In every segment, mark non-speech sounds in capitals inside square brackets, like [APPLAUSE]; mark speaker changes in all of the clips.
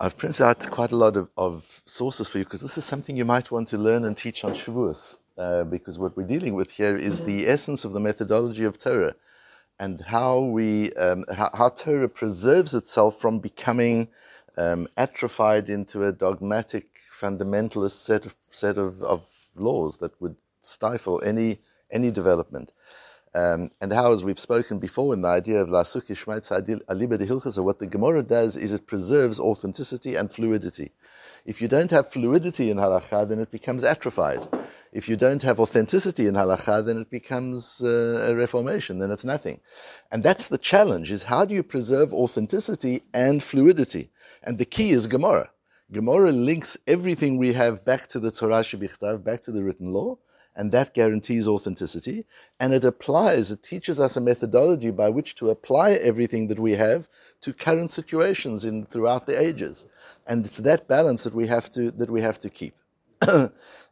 Speaker 1: I've printed out quite a lot of, of sources for you because this is something you might want to learn and teach on Shavuos. Uh, because what we're dealing with here is the essence of the methodology of Torah and how we um, how, how, Torah preserves itself from becoming um, atrophied into a dogmatic fundamentalist set of set of, of laws that would stifle any any development. Um, and how, as we've spoken before, in the idea of La Suki Shmaitz Aliba de Hilchas, what the Gemara does is it preserves authenticity and fluidity. If you don't have fluidity in halacha, then it becomes atrophied. If you don't have authenticity in halacha, then it becomes uh, a reformation, then it's nothing. And that's the challenge, is how do you preserve authenticity and fluidity? And the key is Gemara. Gemara links everything we have back to the Torah Shebichtav, back to the written law, and that guarantees authenticity. And it applies, it teaches us a methodology by which to apply everything that we have to current situations in throughout the ages. And it's that balance that we have to that we have to keep. [CLEARS THROAT]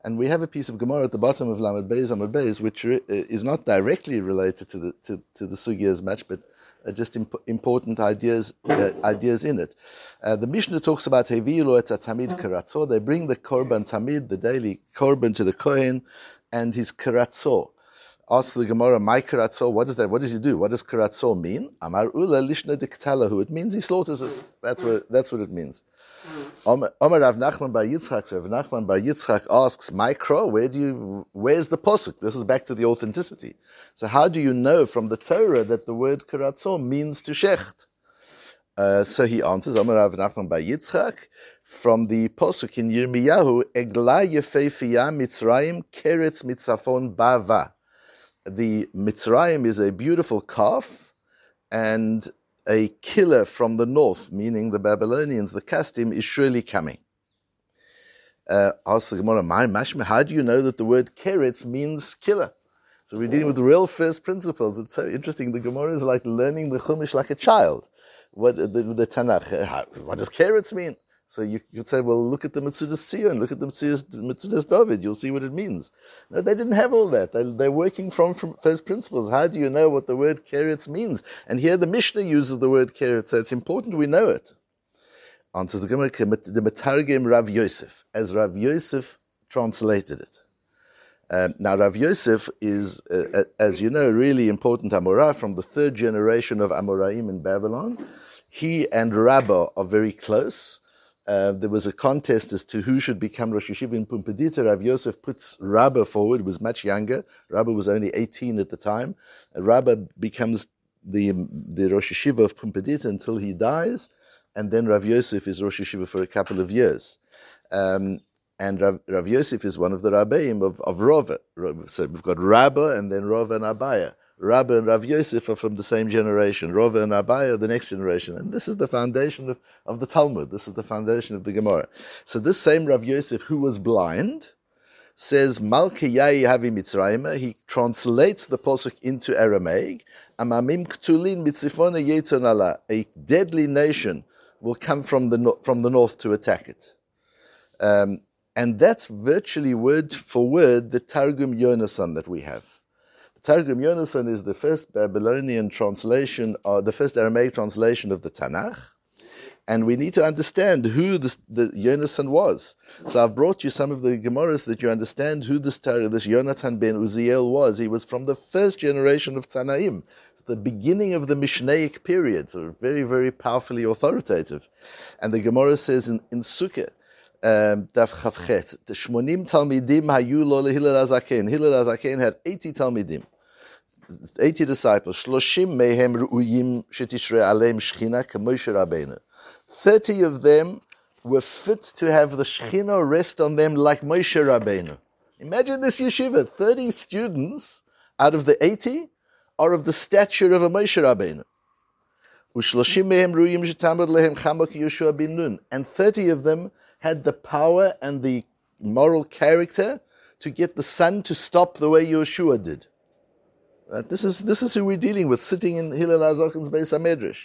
Speaker 1: and we have a piece of Gemara at the bottom of Lamed Beis Amud Beis, which is not directly related to the to, to the sugya as much, but uh, just imp- important ideas uh, ideas in it. Uh, the Mishnah talks about Hevilu et Tamid Karatzo. They bring the korban Tamid, the daily korban, to the Kohen, and his karatzo. Ask the Gemara, my karatzo, what is that? What does he do? What does karatzo mean? Amar Ulla lishna diktalahu. It means he slaughters it. That's what, that's what it means. Omar Rav Nachman Bar Yitzchak, Rav Nachman Bar Yitzchak asks, Micro, where do you, where's the posuk? This is back to the authenticity. So how do you know from the Torah that the word karatzo means to shecht? Uh, so he answers, Omar Rav Nachman Bar Yitzchak, from the posuk in Yirmiyahu, Egla Yefefiya Mitzrayim Keretz Mitzafon Bava. The Mitzrayim is a beautiful calf and a killer from the north, meaning the Babylonians, the Kasdim, is surely coming. Uh, ask the Gemara, my mashma, how do you know that the word keretz means killer? So we're dealing with real first principles. It's so interesting. The Gemara is like learning the Chumash like a child. What the, the Tanakh? Uh, how, what does keretz mean? So you could say, well, look at the Metzudas Tzion, look at the Metzudas David, you'll see what it means. No, they didn't have all that. They, are working from, from first principles. How do you know what the word keretz means? And here the Mishnah uses the word keretz, so it's important we know it. Answers the Gemara, the Metargim Rav Yosef, as Rav Yosef translated it. Um, now, Rav Yosef is, uh, as you know, a really important Amorah from the third generation of Amoraim in Babylon. He and Rabbah are very close. Uh, there was a contest as to who should become Rosh Yeshiva in Pumbedita. Rav Yosef puts Rabbah forward, was much younger. Rabbah was only 18 at the time. Uh, Rabbah becomes the, the Rosh Yeshiva of Pumbedita until he dies, and then Rav Yosef is Rosh Yeshiva for a couple of years. Um, and Rav, Rav, Yosef is one of the Rabbeim of, of Rova. So we've got Rabbah and then Rova and Abaya. Rabbah and Rav Yosef are from the same generation. Rova and Abaya are the next generation. And this is the foundation of, of the Talmud. This is the foundation of the Gemara. So this same Rav Yosef, who was blind, says, Malki Yai Havi Mitzrayim. He translates the Posuk into Aramaic. Amamim Ktulin Mitzifona Yetonala. A deadly nation will come from the, from the north to attack it. Um, and that's virtually word for word the Targum Yonasan that we have. The Targum Yonasan is the first Babylonian translation, or the first Aramaic translation of the Tanakh. And we need to understand who this, the Yonasan was. So I've brought you some of the Gemaras that you understand who this, this Yonatan ben Uziel was. He was from the first generation of Tanaim, the beginning of the Mishnaic period, so very, very powerfully authoritative. And the Gemara says in, in Sukkah, Um, Daf Chavchet. The Shmonim Talmidim Hayu Lo Hillel Azaken. Hillel Azaken had 80 Talmidim, 80 disciples. Shloshim Mehem Ru'uyim Shetishre Aleim Shchina K'Moshe Rabbeinu. 30 of them were fit to have the Shechina rest on them like Moshe Rabbeinu. Imagine this yeshiva, 30 students out of the 80 are of the stature of a Moshe Rabbeinu. And 30 of them had the power and the moral character to get the sun to stop the way Yehoshua did. Right? This, is, this is who we're dealing with, sitting in Hillel Azochen's Beis HaMedrash.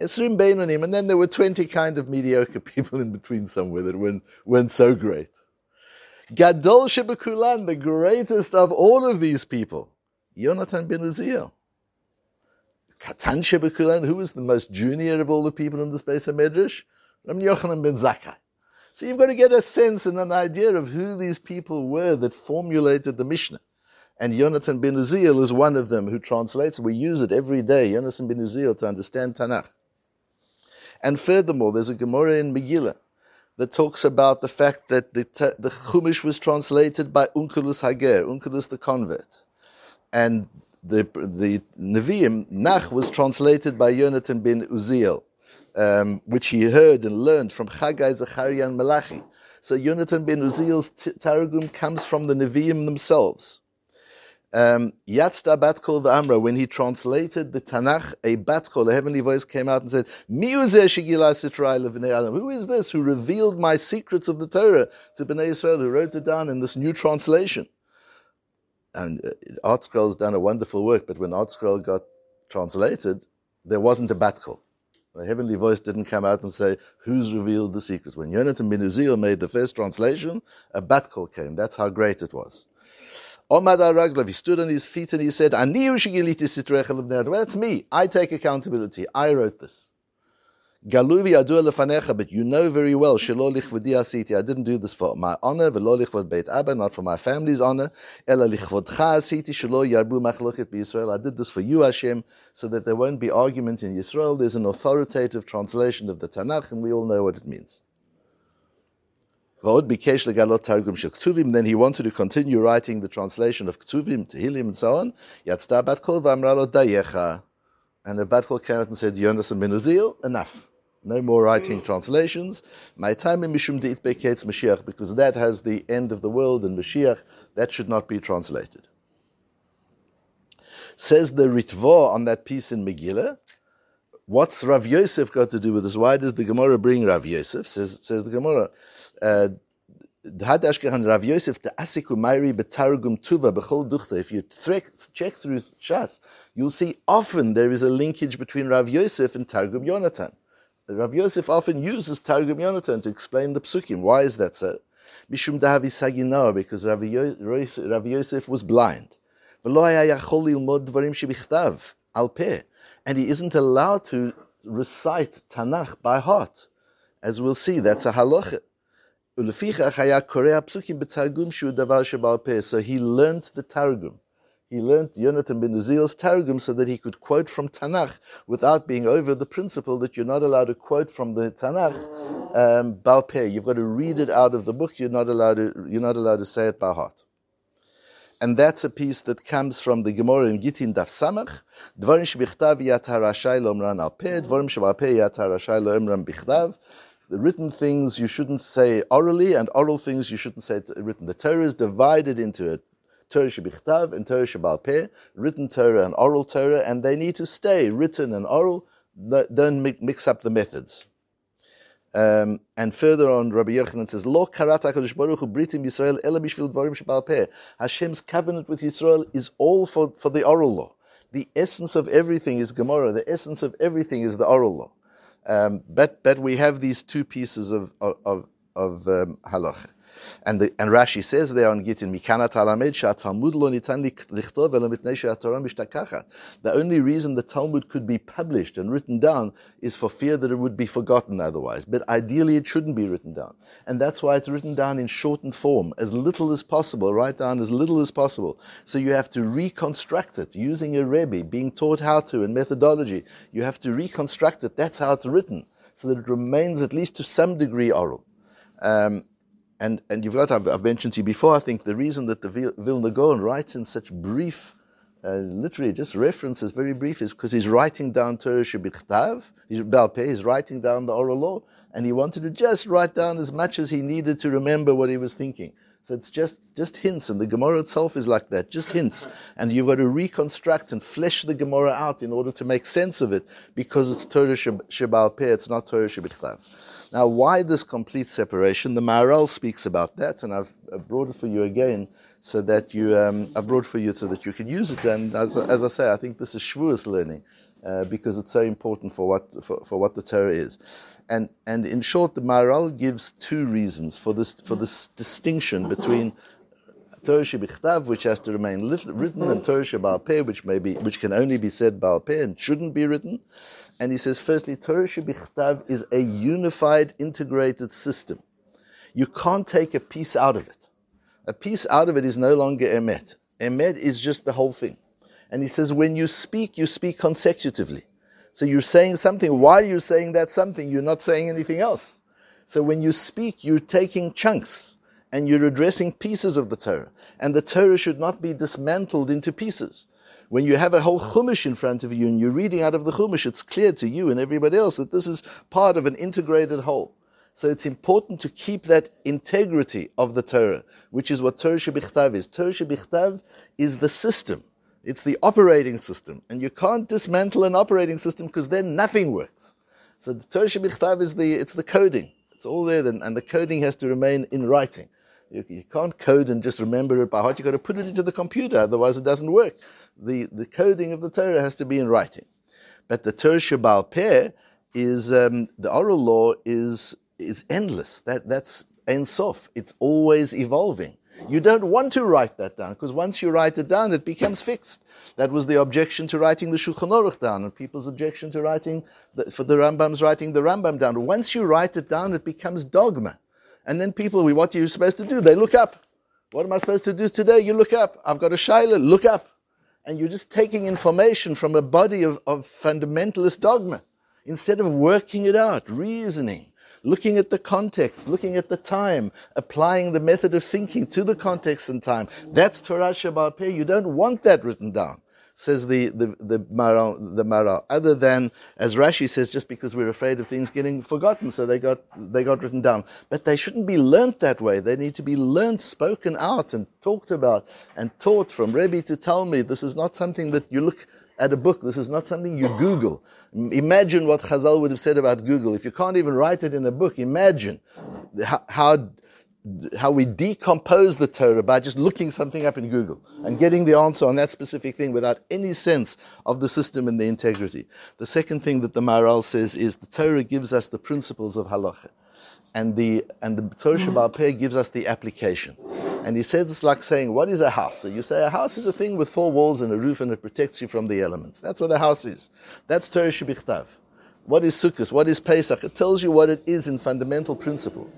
Speaker 1: Esrim Beinonim, and then there were 20 kind of mediocre [LAUGHS] people in between somewhere that weren't, weren't so great. Gadol Shebekulan, the greatest of all of these people, Yonatan ben Uziel. Katan Shebekulan, who was the most junior of all the people in the space of Medrash? Rabban Yochanan ben Zakkai. So you've got to get a sense and an idea of who these people were that formulated the Mishnah. And Yonatan ben Uziel is one of them who translates. We use it every day, Yonatan ben Uziel, to understand Tanakh. And furthermore, there's a Gemara in Megillah that talks about the fact that the, the Chumash was translated by Unkelus Hager, Unkelus the convert. And the, the Nevi'im, Nach, was translated by Yonatan ben Uziel um, which he heard and learned from Chagai, Zechariah, and Malachi. So Yonatan ben Uziel's Targum comes from the Nevi'im themselves. Um, Yatzda Batkol V'Amra, when he translated the Tanakh, a Batkol, a heavenly voice came out and said, Who is this who revealed my secrets of the Torah to Bnei Israel, who wrote it down in this new translation? And uh, ArtScroll's done a wonderful work, but when ArtScroll got translated, there wasn't a Batkol. The heavenly voice didn't come out and say, Who's revealed the secrets? When Yonatan ben Uziel made the first translation, a bat kol came. That's how great it was. Omad Araglav, he stood on his feet and he said, that's me. I take accountability. I wrote this. Galuvi adu lefanecha, but you know very well, shelo lichvodi asiti. I didn't do this for my honor, velo lichvod beit abba, not for my family's honor. Ela lichvodcha asiti, shelo yarbu machloket b'Yisrael. I did this for you, Hashem, so that there won't be argument in Yisrael. There's an authoritative translation of the Tanakh, and we all know what it means. Then he wanted to continue writing the translation of Ktuvim, Tehillim, and so on. Yatzda bat kol v'amralo dayecha. And the bat came out and said, Yonatan ben Uziel, enough. No more writing translations. My time in Mishum Deit Beketz Mashiach, because that has the end of the world and Mashiach, that should not be translated. Says the Ritva on that piece in Megillah, what's Rav Yosef got to do with this? Why does the Gemara bring Rav Yosef? Says, says the Gemara, uh. If you check through Shas, you'll see often there is a linkage between Rav Yosef and Targum Yonatan. Rav Yosef often uses Targum Yonatan to explain the psukim. Why is that so? Mishum dahavi sagina, because Rav Yosef was blind. And he isn't allowed to recite Tanakh by heart. As we'll see, that's a halacha. So he learnt the Targum he learned Yonatan ben Uziel's Targum so that he could quote from Tanakh without being over the principle that you're not allowed to quote from the Tanakh um, Balpeh. You've got to read it out of the book. You're not allowed to. You're not allowed to say it by heart. And that's a piece that comes from the Gemara in Gittin Daf Samach. Dvarim lomran. Dvarim lomran bichtav. The written things you shouldn't say orally, and oral things you shouldn't say written. The Torah is divided into it Torah Shebichtav and Torah Shebal Peh, written Torah and oral Torah, and they need to stay written and oral. Don't mix up the methods. Um, and further on, Rabbi Yochanan says, "Lo karata Hakadosh Baruch Hu britim Yisrael ela bishvil dvarim shebal peh." Hashem's covenant with Yisrael is all for, for the oral law. The essence of everything is Gemara. The essence of everything is the oral law. Um, but but we have these two pieces of of of um, halacha. And, the, and Rashi says there on Gittin, Mikana Talamed, Talmud lo nitan lichtov. The only reason the Talmud could be published and written down is for fear that it would be forgotten otherwise. But ideally, it shouldn't be written down. And that's why it's written down in shortened form, as little as possible, write down as little as possible. So you have to reconstruct it using a Rebbe, being taught how to, and methodology. You have to reconstruct it. That's how it's written, so that it remains at least to some degree oral. Um, and, and you've got, I've, I've, mentioned to you before, I think the reason that the Vilna Gaon writes in such brief, uh, literally just references, very brief, is because he's writing down Torah Shebichtav, he's, he's writing down the oral law, and he wanted to just write down as much as he needed to remember what he was thinking. So it's just, just hints, and the Gemara itself is like that, just hints. And you've got to reconstruct and flesh the Gemara out in order to make sense of it, because it's Torah Shebal Peh, it's not Torah Shebichtav. Now, why this complete separation? The Maharal speaks about that, and I've, brought it for you again so that you, um, I've brought for you so that you can use it. And as, as I say, I think this is Shavuos learning uh, because it's so important for what, for, for what the Torah is. And, and in short, the Maharal gives two reasons for this, for this distinction between Torah shebichtav, which has to remain written, and Torah shebal which may be, which can only be said peh and shouldn't be written. And he says, firstly, Torah shebichtav is a unified, integrated system. You can't take a piece out of it. A piece out of it is no longer emet. Emet is just the whole thing. And he says, when you speak, you speak consecutively. So you're saying something. While you're saying that something, you're not saying anything else. So when you speak, you're taking chunks and you're addressing pieces of the Torah. And the Torah should not be dismantled into pieces. When you have a whole Chumash in front of you and you're reading out of the Chumash, it's clear to you and everybody else that this is part of an integrated whole. So it's important to keep that integrity of the Torah, which is what Torah Shebichtav is. Torah Shebichtav is the system. It's the operating system. And you can't dismantle an operating system because then nothing works. So the Torah Shebichtav is the, it's the coding. It's all there, and the coding has to remain in writing. You, you, can't code and just remember it by heart. You've got to put it into the computer, otherwise it doesn't work. The, the coding of the Torah has to be in writing. But the Torah Shabal Peh is, um, the oral law is, is endless. That, that's Ein Sof. It's always evolving. You don't want to write that down because once you write it down, it becomes fixed. That was the objection to writing the Shulchan Aruch down, and people's objection to writing the, for the Rambam's writing the Rambam down. Once you write it down, it becomes dogma, and then people, what are you supposed to do? They look up. What am I supposed to do today? You look up. I've got a shaila. Look up, and you're just taking information from a body of, of fundamentalist dogma instead of working it out, reasoning looking at the context, looking at the time, applying the method of thinking to the context and time. That's Torah Shabbat You don't want that written down, says the, the, the Maharal, the Maharal. Other than, as Rashi says, just because we're afraid of things getting forgotten, so they got, they got written down. But they shouldn't be learnt that way. They need to be learnt, spoken out, and talked about, and taught from Rebbe to Talmud. This is not something that you look at a book. This is not something you Google. Imagine what Chazal would have said about Google. If you can't even write it in a book, imagine how, how, we decompose the Torah by just looking something up in Google and getting the answer on that specific thing without any sense of the system and the integrity. The second thing that the Maharal says is the Torah gives us the principles of halacha and the and the Torah Shebal Peh gives us the application. And he says it's like saying, what is a house? So you say a house is a thing with four walls and a roof and it protects you from the elements. That's what a house is. That's Torah Shebichtav. What is Sukkot? What is Pesach? It tells you what it is in fundamental principle.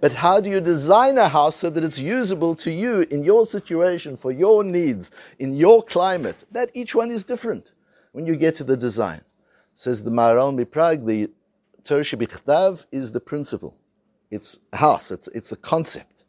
Speaker 1: But how do you design a house so that it's usable to you in your situation, for your needs, in your climate? That each one is different when you get to the design. Says the Maharal MiPrague, the Torah Shebichtav is the principle. It's house. It's, it's a concept.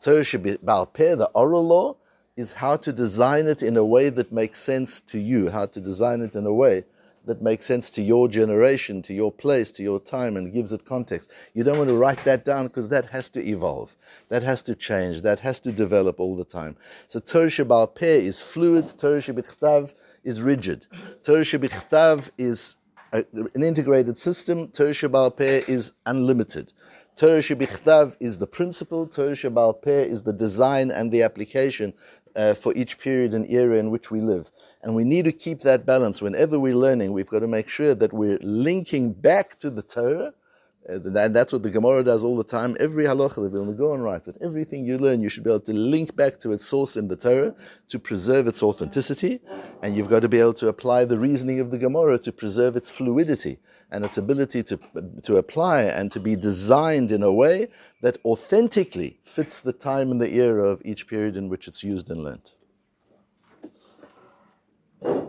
Speaker 1: Torah Peh, the oral law, is how to design it in a way that makes sense to you, how to design it in a way that makes sense to your generation, to your place, to your time, and gives it context. You don't want to write that down because that has to evolve, that has to change, that has to develop all the time. So Torah Baal Peh is fluid, Torah Shebichtav is rigid. Torah Shebichtav is a, an integrated system, Torah Baal Peh is unlimited. Torah Shebichtav is the principle, Torah Shebal Peh is the design and the application uh, for each period and era in which we live. And we need to keep that balance. Whenever we're learning, we've got to make sure that we're linking back to the Torah and that's what the Gemara does all the time. Every halacha, the Vilna Gaon writes that everything you learn, you should be able to link back to its source in the Torah to preserve its authenticity. And you've got to be able to apply the reasoning of the Gemara to preserve its fluidity and its ability to, to apply and to be designed in a way that authentically fits the time and the era of each period in which it's used and learnt. Thank you.